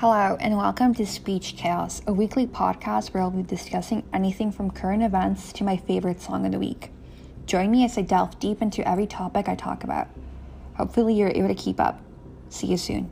Hello, and welcome to Speech Chaos, a weekly podcast where I'll be discussing anything from current events to my favorite song of the week. Join me as I delve deep into every topic I talk about. Hopefully, you're able to keep up. See you soon.